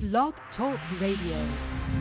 Blog Talk Radio.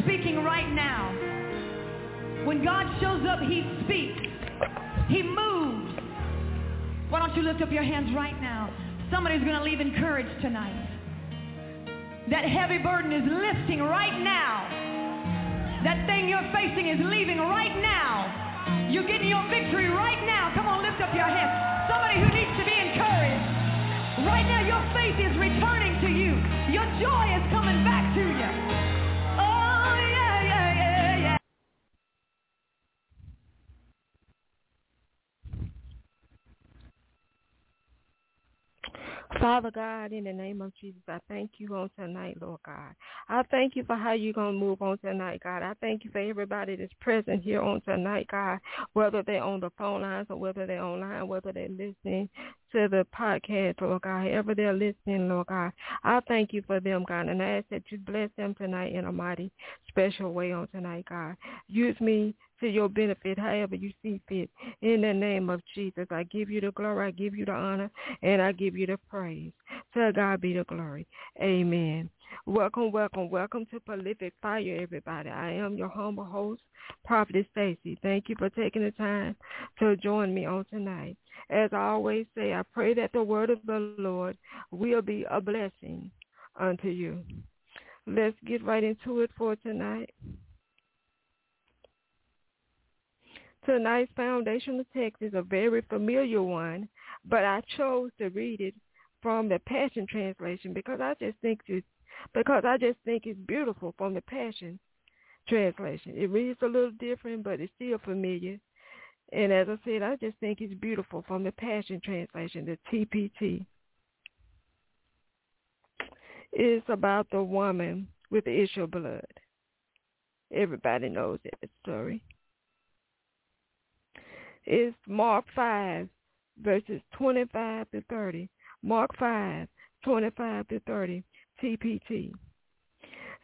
Speaking right now. When God shows up, he speaks. He moves. Why don't you lift up your hands right now? Somebody's going to leave encouraged tonight. That heavy burden is lifting right now. That thing you're facing is leaving right now. You're getting your victory right now. Come on, lift up your hands. Somebody who needs to be encouraged. Right now, your faith is returning to you. Your joy is coming back to you. Father God, in the name of Jesus, I thank you on tonight, Lord God. I thank you for how you're going to move on tonight, God. I thank you for everybody that's present here on tonight, God, whether they're on the phone lines or whether they're online, whether they're listening to the podcast, Lord God, however they're listening, Lord God. I thank you for them, God, and I ask that you bless them tonight in a mighty, special way on tonight, God. Use me to your benefit, however you see fit. In the name of Jesus, I give you the glory, I give you the honor, and I give you the praise. To God be the glory. Amen. Welcome, welcome, welcome to Prolific Fire, everybody. I am your humble host, Prophet Stacy. Thank you for taking the time to join me on tonight. As I always say, I pray that the word of the Lord will be a blessing unto you. Let's get right into it for tonight. Tonight's foundational text is a very familiar one, but I chose to read it from the Passion Translation because I just think it's because I just think it's beautiful from the Passion Translation. It reads a little different, but it's still familiar. And as I said, I just think it's beautiful from the Passion Translation, the TPT. It's about the woman with the issue of blood. Everybody knows that story It's Mark 5, verses 25 to 30. Mark 5, 25 to 30, TPT.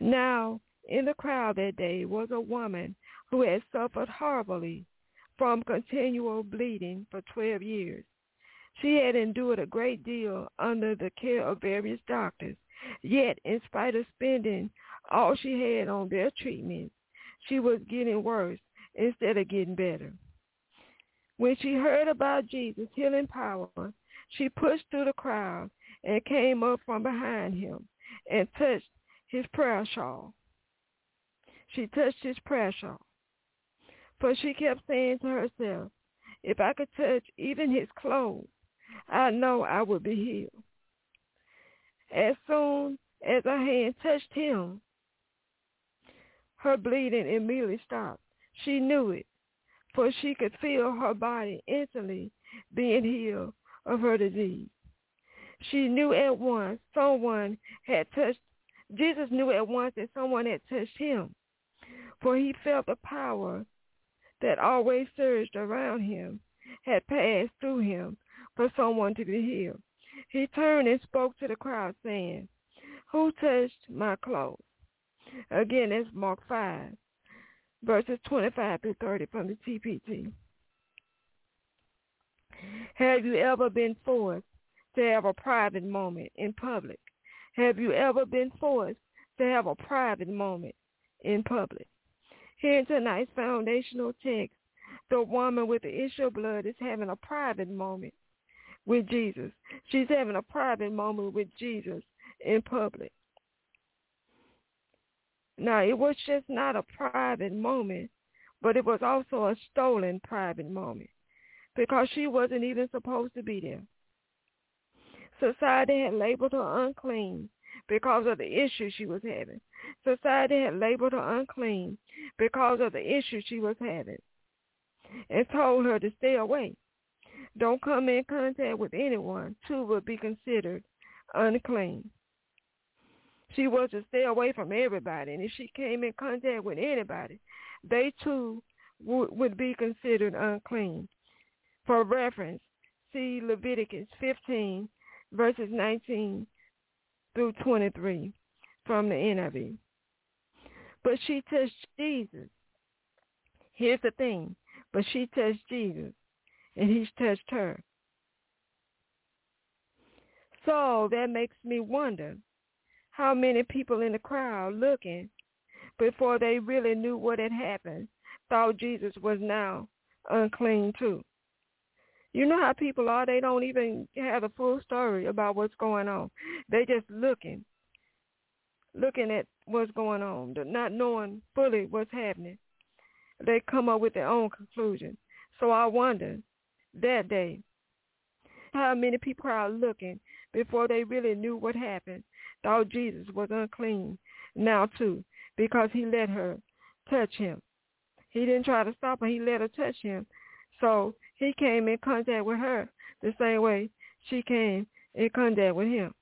Now, in the crowd that day was a woman who had suffered horribly from continual bleeding for 12 years. She had endured a great deal under the care of various doctors. Yet, in spite of spending all she had on their treatments, she was getting worse instead of getting better. When she heard about Jesus' healing power, she pushed through the crowd and came up from behind him and touched his prayer shawl. She touched his prayer shawl. For she kept saying to herself, if I could touch even his clothes, I know I would be healed. As soon as her hand touched him, her bleeding immediately stopped. She knew it for she could feel her body instantly being healed of her disease. She knew at once someone had touched, Jesus knew at once that someone had touched him, for he felt the power that always surged around him had passed through him for someone to be healed. He turned and spoke to the crowd saying, who touched my clothes? Again, that's Mark 5, verses 25 through 30 from the TPT. Have you ever been forced to have a private moment in public? Have you ever been forced to have a private moment in public? Here in tonight's foundational text, the woman with the issue of blood is having a private moment with Jesus. She's having a private moment with Jesus in public. Now, it was just not a private moment, but it was also a stolen private moment because she wasn't even supposed to be there. Society had labeled her unclean because of the issue she was having. Society had labeled her unclean because of the issue she was having and told her to stay away. Don't come in contact with anyone who would be considered unclean. She was to stay away from everybody. And if she came in contact with anybody, they too would, would be considered unclean. For reference, see Leviticus 15, verses 19 through 23 from the NIV. But she touched Jesus. Here's the thing. But she touched Jesus, and he touched her. So that makes me wonder how many people in the crowd looking before they really knew what had happened thought Jesus was now unclean too. You know how people are, they don't even have a full story about what's going on. They just looking, looking at what's going on, not knowing fully what's happening. They come up with their own conclusion. So I wonder that day how many people are looking before they really knew what happened, thought Jesus was unclean now too, because he let her touch him. He didn't try to stop her. He let her touch him. So he came in contact with her the same way she came in contact with him.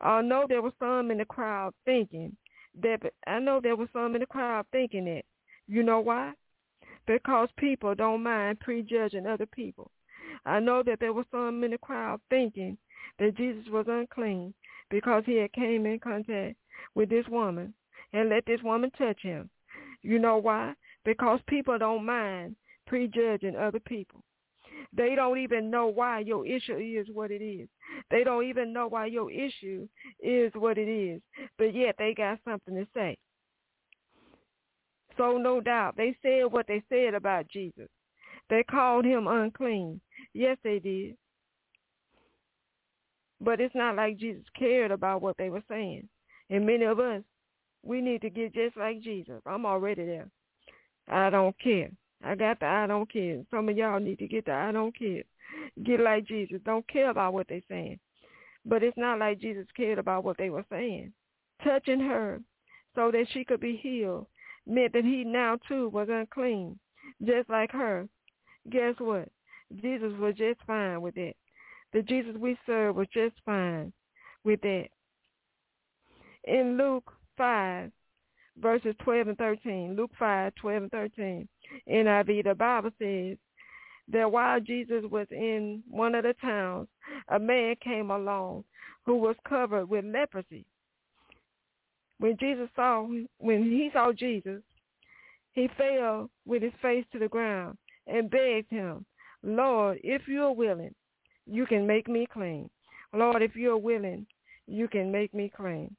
I know there was some in the crowd thinking that, I know there was some in the crowd thinking that. You know why? Because people don't mind prejudging other people. I know that there was some in the crowd thinking that Jesus was unclean because he had came in contact with this woman and let this woman touch him. You know why? Because people don't mind prejudging other people. They don't even know why your issue is what it is. They don't even know why your issue is what it is. But yet they got something to say. So no doubt they said what they said about Jesus. They called him unclean. Yes, they did. But it's not like Jesus cared about what they were saying. And many of us, we need to get just like Jesus. I'm already there. I don't care. I got the I don't care. Some of y'all need to get the I don't care. Get like Jesus. Don't care about what they're saying. But it's not like Jesus cared about what they were saying. Touching her so that she could be healed meant that he now too was unclean, just like her. Guess what? Jesus was just fine with it. The Jesus we serve was just fine with that. In Luke 5, verses 12 and 13, Luke 5, 12 and 13, NIV, the Bible says that while Jesus was in one of the towns, a man came along who was covered with leprosy. When Jesus saw, when he saw Jesus, he fell with his face to the ground and begged him, Lord, if you're willing, you can make me clean. Lord, if you're willing, you can make me clean.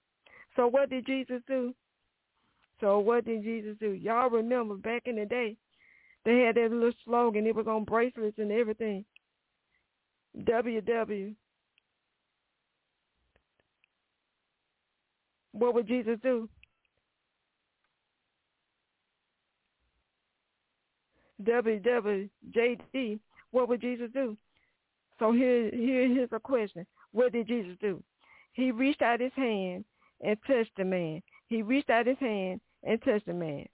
So what did Jesus do? So what did Jesus do? Y'all remember back in the day, they had that little slogan. It was on bracelets and everything. WW. What would Jesus do? WWJD. What would Jesus do? So here, here, here's a question. What did Jesus do? He reached out his hand and touched the man. He reached out his hand and touched the man.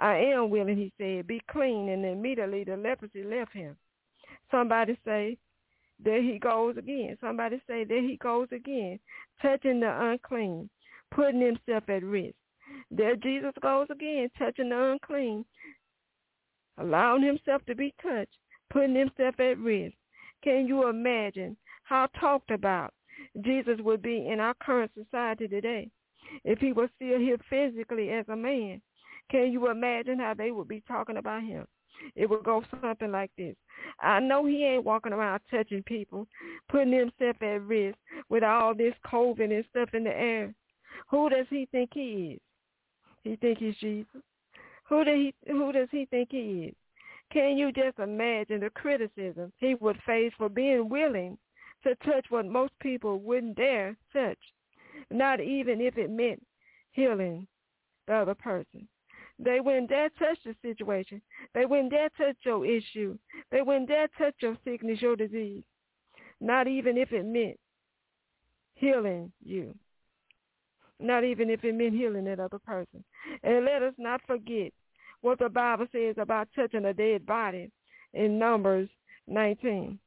I am willing, he said, be clean. And immediately the leprosy left him. Somebody say, there he goes again. Somebody say, there he goes again, touching the unclean, putting himself at risk. There Jesus goes again, touching the unclean, allowing himself to be touched, putting himself at risk. Can you imagine how talked about Jesus would be in our current society today if he was still here physically as a man? Can you imagine how they would be talking about him? It would go something like this. I know he ain't walking around touching people, putting himself at risk with all this COVID and stuff in the air. Who does he think he is? He think he's Jesus. Who does he who does he think he is? Can you just imagine the criticism he would face for being willing to touch what most people wouldn't dare touch, not even if it meant healing the other person. They wouldn't dare touch the situation. They wouldn't dare touch your issue. They wouldn't dare touch your sickness, your disease. Not even if it meant healing you. Not even if it meant healing that other person. And let us not forget what the Bible says about touching a dead body in Numbers 19.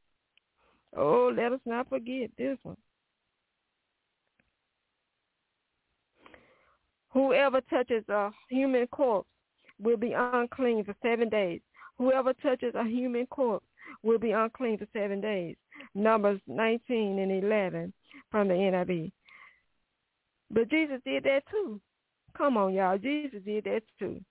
Oh, let us not forget this one. Whoever touches a human corpse will be unclean for seven days. Whoever touches a human corpse will be unclean for seven days. Numbers 19 and 11 from the NIV. But Jesus did that too. Come on, y'all. Jesus did that too.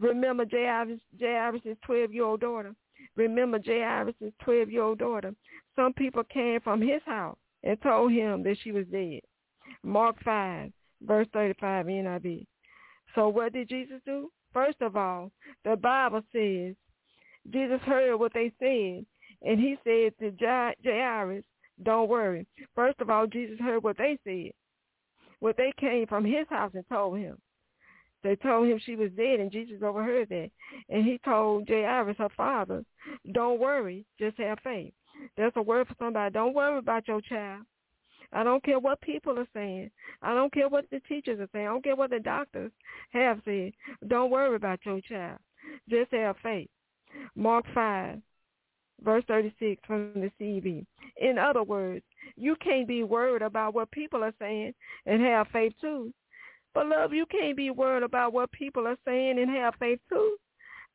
Remember Jairus, Jairus' 12-year-old daughter? Remember J. Jairus' 12-year-old daughter. Some people came from his house and told him that she was dead. Mark 5, verse 35 NIV. So what did Jesus do? First of all, the Bible says Jesus heard what they said, and he said to Jairus, don't worry. First of all, Jesus heard what they said. What they came from his house and told him. They told him she was dead, and Jesus overheard that. And he told Jairus, her father, don't worry, just have faith. That's a word for somebody. Don't worry about your child. I don't care what people are saying. I don't care what the teachers are saying. I don't care what the doctors have said. Don't worry about your child. Just have faith. Mark 5, verse 36 from the CEV. In other words, you can't be worried about what people are saying and have faith too. But love, you can't be worried about what people are saying and have faith too.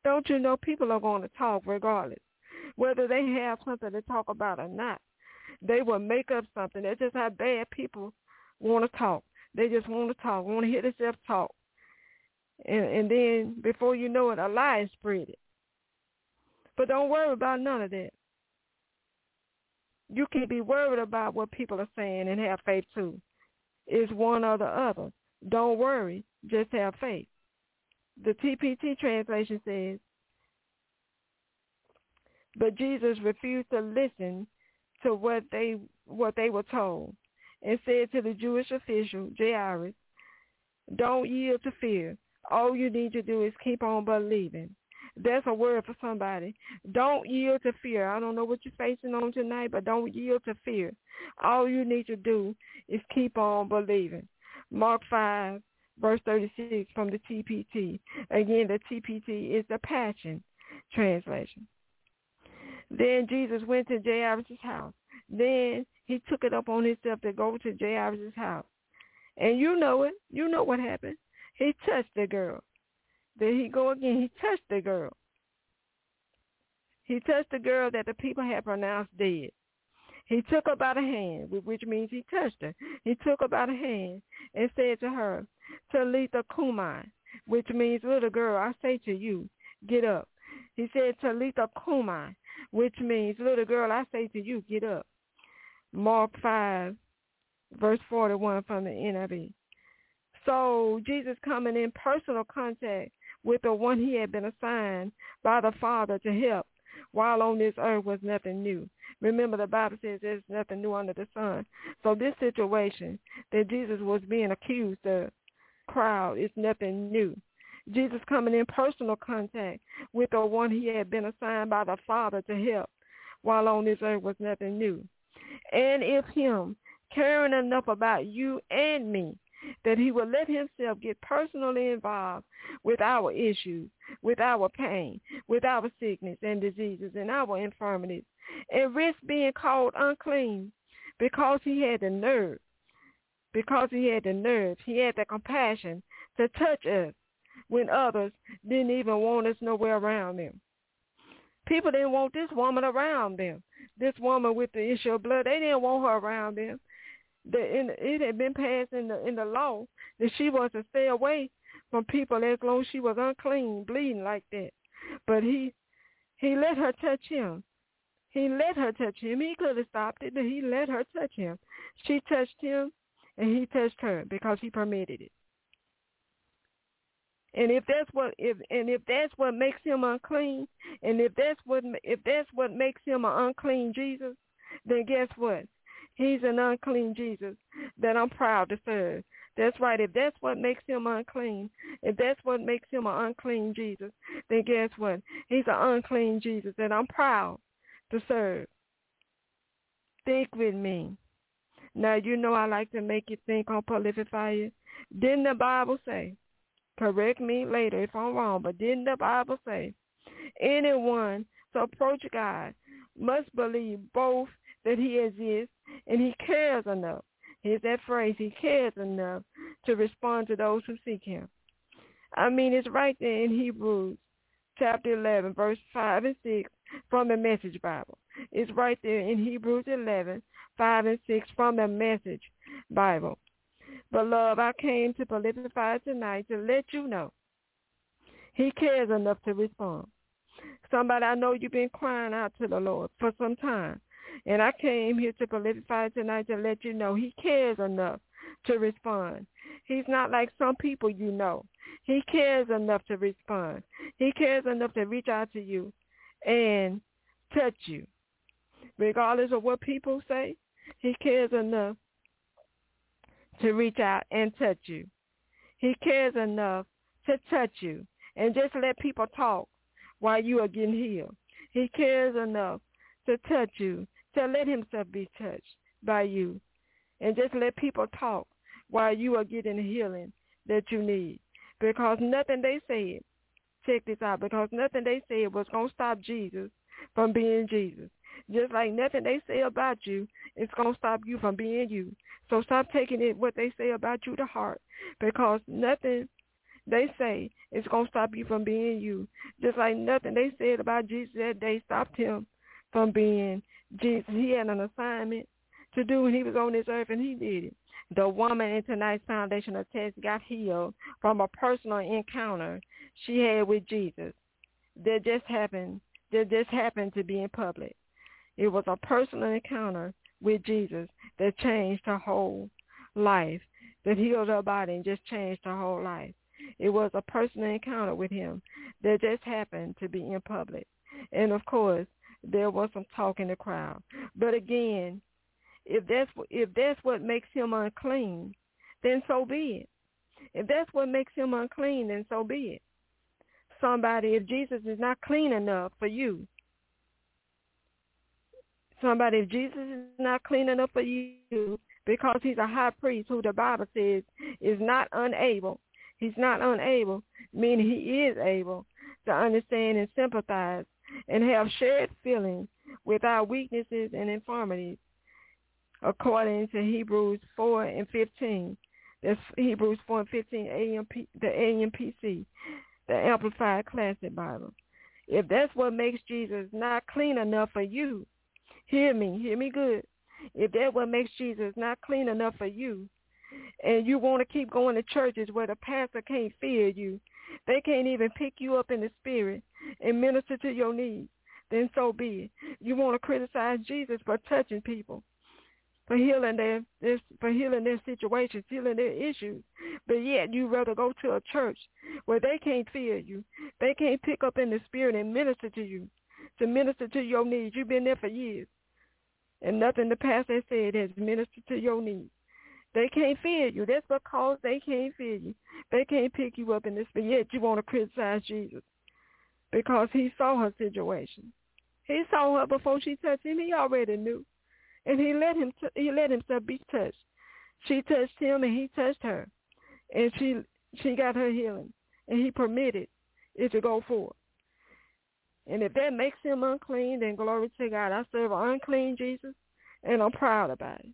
Don't you know people are going to talk regardless, whether they have something to talk about or not. They will make up something. That's just how bad people want to talk. They just want to talk, want to hear themselves talk. And, and then before you know it, a lie is spread. But don't worry about none of that. You can't be worried about what people are saying and have faith too. It's one or the other. Don't worry, just have faith. The TPT translation says, but Jesus refused to listen to what they what they were told and said to the Jewish official, Jairus, don't yield to fear. All you need to do is keep on believing. That's a word for somebody. Don't yield to fear. I don't know what you're facing on tonight, but don't yield to fear. All you need to do is keep on believing. Mark 5, verse 36 from the TPT. Again, the TPT is the Passion translation. Then Jesus went to Jairus' house. Then he took it up on himself to go to Jairus' house. And you know it. You know what happened. He touched the girl. There he go again. He touched the girl. He touched the girl that the people had pronounced dead. He took her by the hand, which means he touched her. He took her by the hand and said to her, Talitha Kumai, which means, little girl, I say to you, get up. He said, Talitha Kumai, which means, little girl, I say to you, get up. Mark 5, verse 41 from the NIV. So Jesus coming in personal contact with the one he had been assigned by the Father to help while on this earth was nothing new. Remember the Bible says there's nothing new under the sun. So this situation that Jesus was being accused of, crowd, is nothing new. Jesus coming in personal contact with the one he had been assigned by the Father to help while on this earth was nothing new. And if him caring enough about you and me that he would let himself get personally involved with our issues, with our pain, with our sickness and diseases and our infirmities, and risk being called unclean because he had the nerve, because he had the nerve, he had the compassion to touch us when others didn't even want us nowhere around them. People didn't want this woman around them. This woman with the issue of blood, they didn't want her around them the, it had been passed in the in the law that she was to stay away from people as long as she was unclean, bleeding like that. But he he let her touch him. He let her touch him. He could have stopped it, but he let her touch him. She touched him, and he touched her because he permitted it. And if that's what if and if that's what makes him unclean, and if that's what if that's what makes him an unclean Jesus, then guess what? He's an unclean Jesus that I'm proud to serve. That's right. If that's what makes him unclean, if that's what makes him an unclean Jesus, then guess what? He's an unclean Jesus that I'm proud to serve. Think with me. Now, you know I like to make you think on prolific fire. Didn't the Bible say, correct me later if I'm wrong, but didn't the Bible say, anyone to approach God must believe both that he exists and he cares enough. Here's that phrase, he cares enough to respond to those who seek him. I mean, it's right there in Hebrews chapter 11, verse 5 and 6 from the Message Bible. It's right there in Hebrews 11, 5 and 6 from the Message Bible. Beloved, I came to Prolific Fire tonight to let you know he cares enough to respond. Somebody, I know you've been crying out to the Lord for some time. And I came here to Prolific tonight to let you know he cares enough to respond. He's not like some people you know. He cares enough to respond. He cares enough to reach out to you and touch you. Regardless of what people say, he cares enough to reach out and touch you. He cares enough to touch you and just let people talk while you are getting healed. He cares enough to touch you, to let himself be touched by you, and just let people talk while you are getting the healing that you need. Because nothing they said, check this out, because nothing they said was going to stop Jesus from being Jesus. Just like nothing they say about you is going to stop you from being you. So stop taking it what they say about you to heart because nothing they say is going to stop you from being you. Just like nothing they said about Jesus that day stopped him from being Jesus. He had an assignment to do when he was on this earth and he did it. The woman in tonight's foundational text got healed from a personal encounter she had with Jesus that just happened that just happened to be in public. It was a personal encounter with Jesus that changed her whole life, that healed her body and just changed her whole life. It was a personal encounter with him that just happened to be in public. And of course, there was some talk in the crowd. But again, if that's if that's what makes him unclean, then so be it. If that's what makes him unclean, then so be it. Somebody, if Jesus is not clean enough for you, somebody, if Jesus is not cleaning up for you, because he's a high priest who the Bible says is not unable, he's not unable, meaning he is able to understand and sympathize and have shared feelings with our weaknesses and infirmities, according to Hebrews 4 and 15. That's Hebrews 4 and 15, AMP, the AMPC, the Amplified Classic Bible. If that's what makes Jesus not clean enough for you, hear me, hear me good. If that what makes Jesus not clean enough for you, and you want to keep going to churches where the pastor can't fear you, they can't even pick you up in the spirit and minister to your needs, then so be it. You want to criticize Jesus for touching people, for healing their, for healing their situations, healing their issues, but yet you rather go to a church where they can't fear you, they can't pick up in the spirit and minister to you, to minister to your needs. You've been there for years, and nothing the pastor said has ministered to your needs. They can't feed you. That's because they can't feed you. They can't pick you up in this, but yet you want to criticize Jesus because he saw her situation. He saw her before she touched him. He already knew, and he let him. T- he let himself be touched. She touched him, and he touched her, and she she got her healing, and he permitted it to go forth. And if that makes him unclean, then glory to God. I serve an unclean Jesus, and I'm proud about it.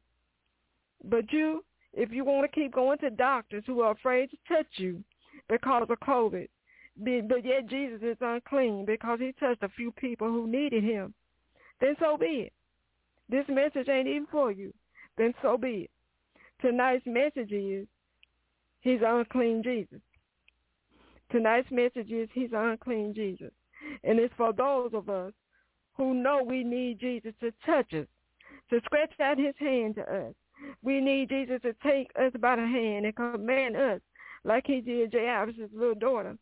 But you, if you want to keep going to doctors who are afraid to touch you because of COVID, but yet Jesus is unclean because he touched a few people who needed him, then so be it. This message ain't even for you. Then so be it. Tonight's message is he's unclean Jesus. Tonight's message is he's unclean Jesus. And it's for those of us who know we need Jesus to touch us, to stretch out his hand to us. We need Jesus to take us by the hand and command us like he did Jairus' little daughter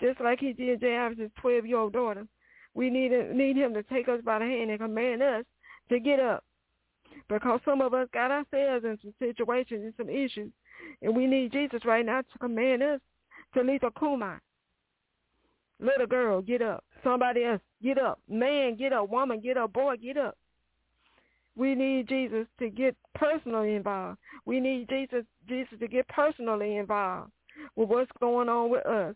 just like he did Jairus' 12-year-old daughter. We need, need him to take us by the hand and command us to get up. Because some of us got ourselves in some situations and some issues, and we need Jesus right now to command us to leave a kuma. Little girl, get up. Somebody else, get up. Man, get up. Woman, get up. Boy, get up. We need Jesus to get personally involved. We need Jesus Jesus to get personally involved with what's going on with us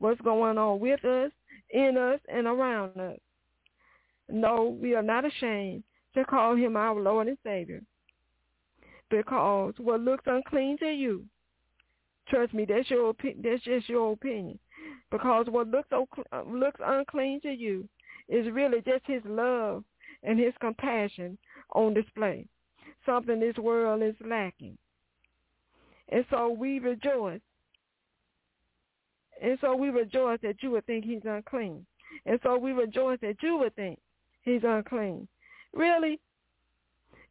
what's going on with us, in us, and around us. No, we are not ashamed to call him our Lord and Savior. Because what looks unclean to you, trust me, that's your that's just your opinion. Because what looks looks unclean to you is really just his love and his compassion on display. Something this world is lacking. And so we rejoice and so we rejoice that you would think he's unclean. And so we rejoice that you would think he's unclean. Really?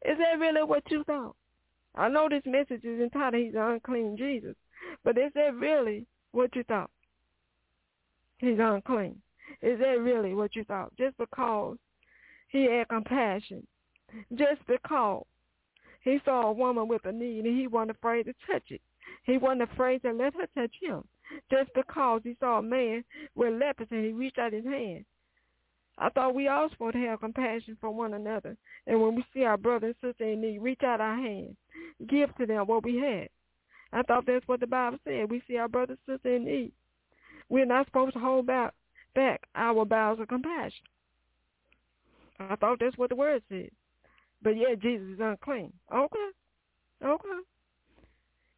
Is that really what you thought? I know this message is entitled He's Unclean Jesus, but is that really what you thought? He's unclean. Is that really what you thought? Just because he had compassion, just because he saw a woman with a need and he wasn't afraid to touch it. He wasn't afraid to let her touch him just because he saw a man with leprosy and he reached out his hand. I thought we all supposed to have compassion for one another. And when we see our brother and sister in need, reach out our hand. Give to them what we have. I thought that's what the Bible said. We see our brother and sister in need. We're not supposed to hold back, back our bowels of compassion. I thought that's what the word said. But yet Jesus is unclean. Okay. Okay.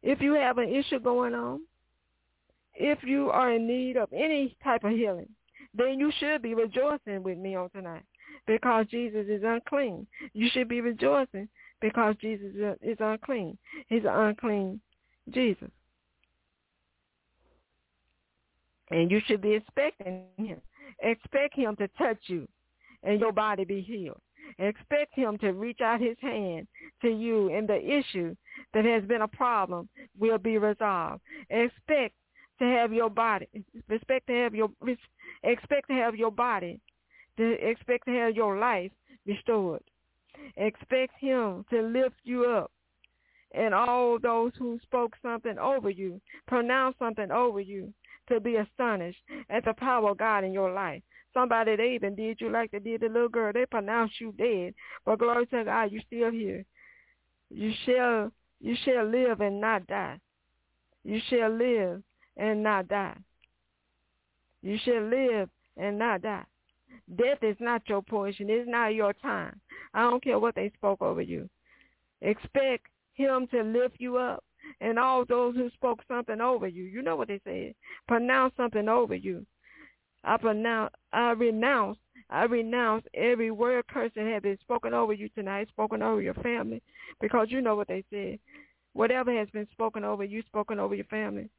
If you have an issue going on, if you are in need of any type of healing, then you should be rejoicing with me on tonight because Jesus is unclean. You should be rejoicing because Jesus is unclean. He's an unclean Jesus. And you should be expecting him. Expect him to touch you and your body be healed. Expect him to reach out his hand to you and the issue that has been a problem will be resolved. Expect to have your body, expect to have your, expect to have your body, to expect to have your life restored. Expect him to lift you up. And all those who spoke something over you, pronounced something over you, to be astonished at the power of God in your life. Somebody they even did you like they did the little girl. They pronounced you dead. But glory to God, you still here. You shall you shall live and not die. You shall live and not die. You shall live and not die. Death is not your portion. It's not your time. I don't care what they spoke over you. Expect him to lift you up. And all those who spoke something over you, you know what they said. Pronounce something over you. I pronounce, I renounce, I renounce every word curse that has been spoken over you tonight, spoken over your family, because you know what they said. Whatever has been spoken over you, spoken over your family,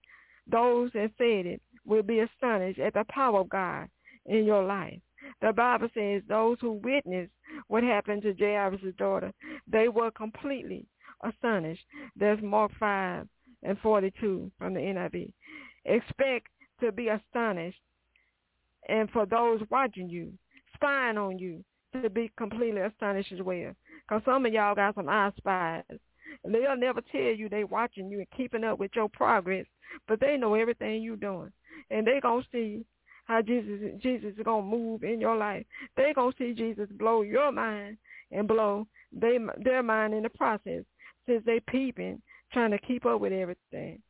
those that said it will be astonished at the power of God in your life. The Bible says those who witnessed what happened to Jairus' daughter, they were completely astonished. There's Mark 5 and 42 from the NIV. Expect to be astonished and for those watching you, spying on you, to be completely astonished as well. Because some of y'all got some eye spies. They'll never tell you they watching you and keeping up with your progress, but they know everything you're doing. And they going to see how Jesus Jesus is going to move in your life. they going to see Jesus blow your mind and blow they, their mind in the process since they peeping, trying to keep up with everything.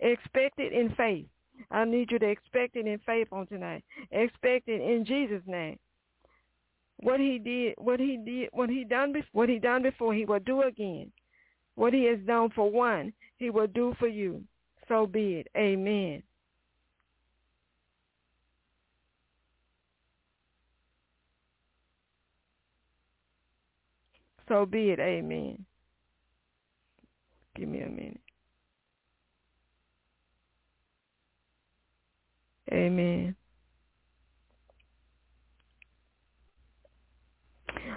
Expect it in faith. I need you to expect it in faith on tonight. Expect it in Jesus' name. What he did, what he did, what he done, before, what he done before, he will do again. What he has done for one, he will do for you. So be it. Amen. So be it. Amen. Give me a minute. Amen.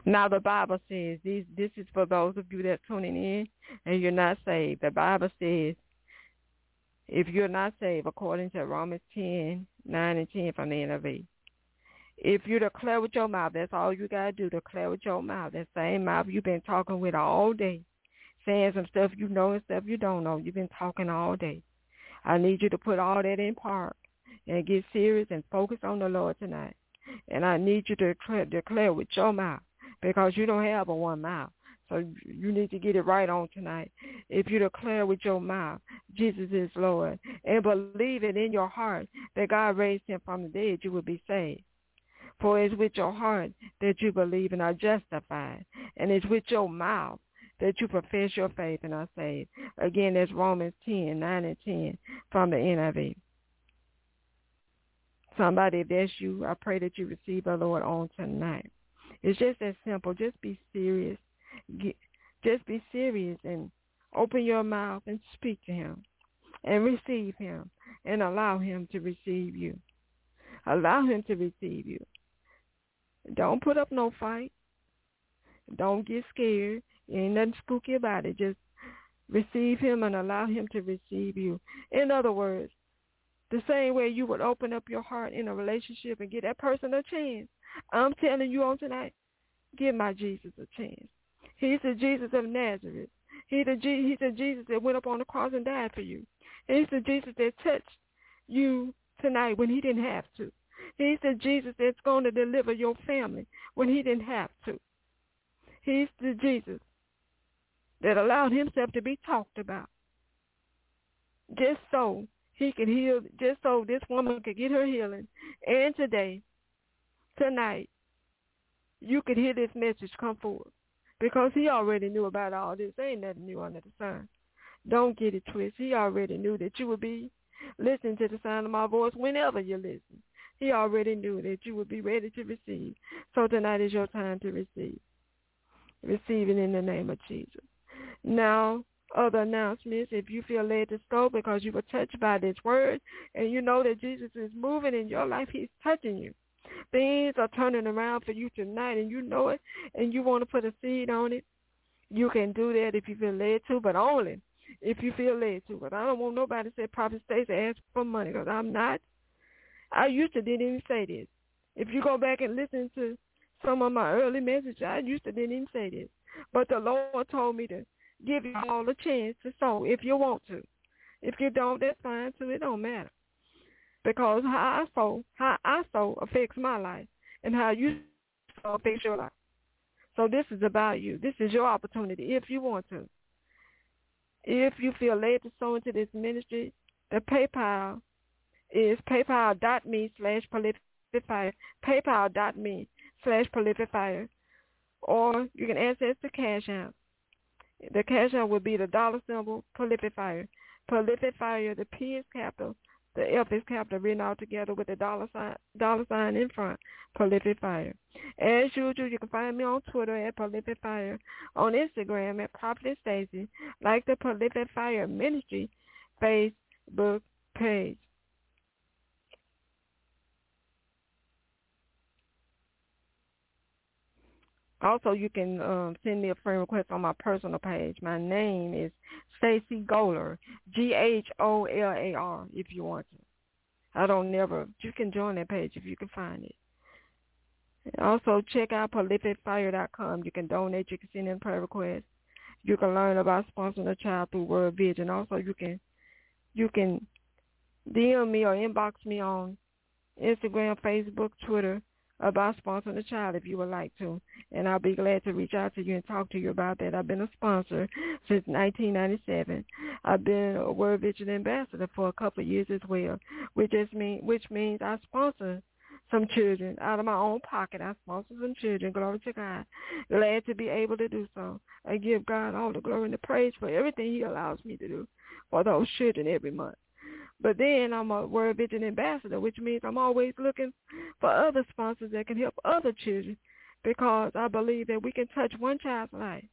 Now the Bible says these this is for those of you that are tuning in and you're not saved. The Bible says if you're not saved according to Romans 10, 9 and 10 from the NIV. If you declare with your mouth, that's all you got to do, declare with your mouth. That same mouth you've been talking with all day, saying some stuff you know and stuff you don't know. You've been talking all day. I need you to put all that in park and get serious and focus on the Lord tonight. And I need you to declare, declare with your mouth because you don't have a one mouth. So you need to get it right on tonight. If you declare with your mouth, Jesus is Lord, and believe it in your heart that God raised him from the dead, you will be saved. For it's with your heart that you believe and are justified, and it's with your mouth that you profess your faith and are saved. Again, that's Romans 10, 9 and 10 from the NIV. Somebody, if that's you, I pray that you receive the Lord on tonight. It's just that simple. Just be serious. Just be serious and open your mouth and speak to him and receive him and allow him to receive you. Allow him to receive you. Don't put up no fight. Don't get scared. Ain't nothing spooky about it. Just receive him and allow him to receive you. In other words, the same way you would open up your heart in a relationship and give that person a chance. I'm telling you on tonight, give my Jesus a chance. He's the Jesus of Nazareth. He's the, he's the Jesus that went up on the cross and died for you. He's the Jesus that touched you tonight when he didn't have to. He's the Jesus that's going to deliver your family when he didn't have to. He's the Jesus that allowed himself to be talked about just so he could heal, just so this woman could get her healing. And today, tonight, you could hear this message come forth because he already knew about all this. ain't nothing new under the sun. Don't get it twisted. He already knew that you would be listening to the sound of my voice whenever you listen. He already knew that you would be ready to receive. So tonight is your time to receive. It in the name of Jesus. Now, other announcements, if you feel led to go because you were touched by this word and you know that Jesus is moving in your life, he's touching you. Things are turning around for you tonight and you know it and you want to put a seed on it, you can do that if you feel led to, but only if you feel led to. But I don't want nobody to say, Prophet Stacy, ask for money because I'm not. I used to didn't even say this. If you go back and listen to some of my early messages, I used to didn't even say this. But the Lord told me to give you all a chance to sow if you want to. If you don't, that's fine too. It don't matter. Because how I sow, how I sow affects my life, and how you sow affects your life. So this is about you. This is your opportunity if you want to. If you feel led to sow into this ministry, the PayPal is paypal.me slash prolificfire, paypal.me slash prolificfire, or you can access the cash out. The cash out would be the dollar symbol. Prolific fire, the P is capital, the F is capital written all together with the dollar sign, dollar sign in front. Prolific Fire. As usual, you can find me on Twitter at Prolific Fire, on Instagram at Prophet Stacy, like the Prolific Fire Ministry Facebook page. Also, you can um, send me a friend request on my personal page. My name is Stacy Gholar, G-H-O-L-A-R, if you want to. I don't never. You can join that page if you can find it. Also, check out prolificfire.com. You can donate. You can send in prayer requests. You can learn about sponsoring a child through World Vision. Also, you can you can DM me or inbox me on Instagram, Facebook, Twitter about sponsoring a child if you would like to. And I'll be glad to reach out to you and talk to you about that. I've been a sponsor since 1997. I've been a World Vision ambassador for a couple of years as well, which just mean which means I sponsor some children out of my own pocket. I sponsor some children. Glory to God. Glad to be able to do so. I give God all the glory and the praise for everything he allows me to do for those children every month. But then I'm a World Vision ambassador, which means I'm always looking for other sponsors that can help other children because I believe that we can touch one child's life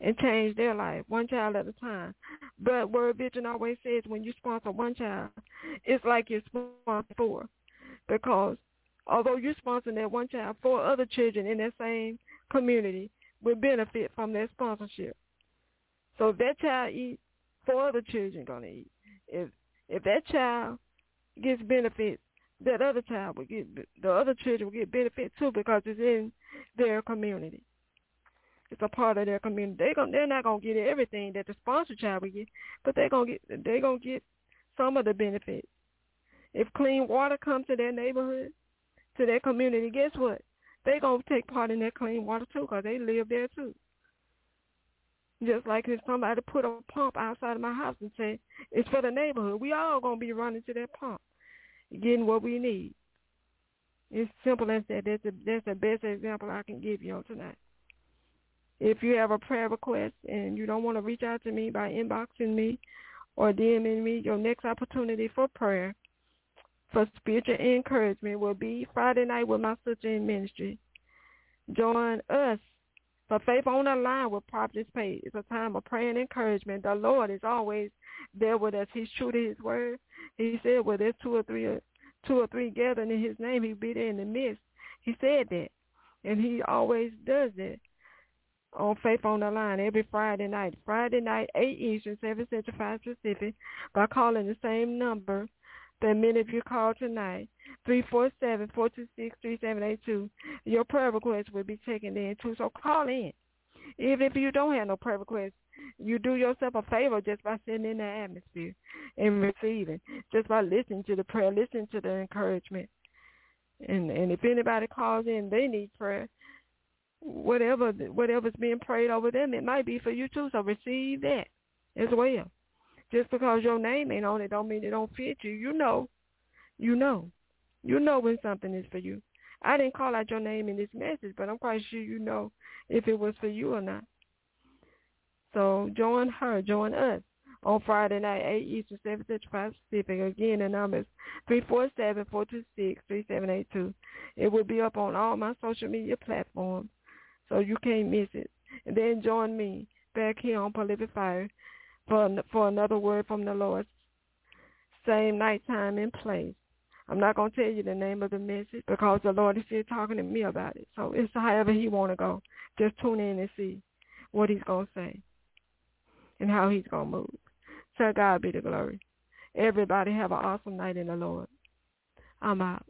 and change their life, one child at a time. But World Vision always says when you sponsor one child, it's like you're sponsoring four because although you're sponsoring that one child, four other children in that same community will benefit from that sponsorship. So if that child eats, four other children going to eat if if that child gets benefits, that other child will get the other children will get benefits too because it's in their community. It's a part of their community. They going they're not gonna get everything that the sponsor child will get, but they're gonna get they're gonna get some of the benefits. If clean water comes to their neighborhood, to their community, guess what? They're gonna take part in that clean water too because they live there too. Just like if somebody put a pump outside of my house and say, it's for the neighborhood, we all going to be running to that pump, getting what we need. It's simple as that. That's, a, that's the best example I can give you on tonight. If you have a prayer request and you don't want to reach out to me by inboxing me or DMing me, your next opportunity for prayer for spiritual encouragement will be Friday night with my sister in ministry. Join us for faith on the line with Prophetess Page. It's a time of prayer and encouragement. The Lord is always there with us. He's true to his word. He said, well, there's two or three two or three gathered in his name, he'll be there in the midst. He said that. And he always does that on Faith on the Line every Friday night. Friday night, 8 Eastern, 7 Central, 5 Pacific, by calling the same number that many of you called tonight, 347-426-3782. Your prayer request will be taken in too, so call in. Even if you don't have no prayer request, you do yourself a favor just by sitting in the atmosphere and receiving, just by listening to the prayer, listening to the encouragement. And and if anybody calls in, they need prayer. Whatever whatever's being prayed over them, it might be for you too. So receive that as well. Just because your name ain't on it, don't mean it don't fit you. You know, you know, you know when something is for you. I didn't call out your name in this message, but I'm quite sure you know if it was for you or not. So join her, join us on Friday night, 8 Eastern, 7 Central, 5 Pacific. Again, the number is 347-426-3782. It will be up on all my social media platforms, so you can't miss it. And then join me back here on Prolific Fire for, for another word from the Lord. Same night, time, and place. I'm not going to tell you the name of the message because the Lord is still talking to me about it. So it's however he want to go. Just tune in and see what he's going to say and how he's going to move. So God be the glory. Everybody have an awesome night in the Lord. I'm out.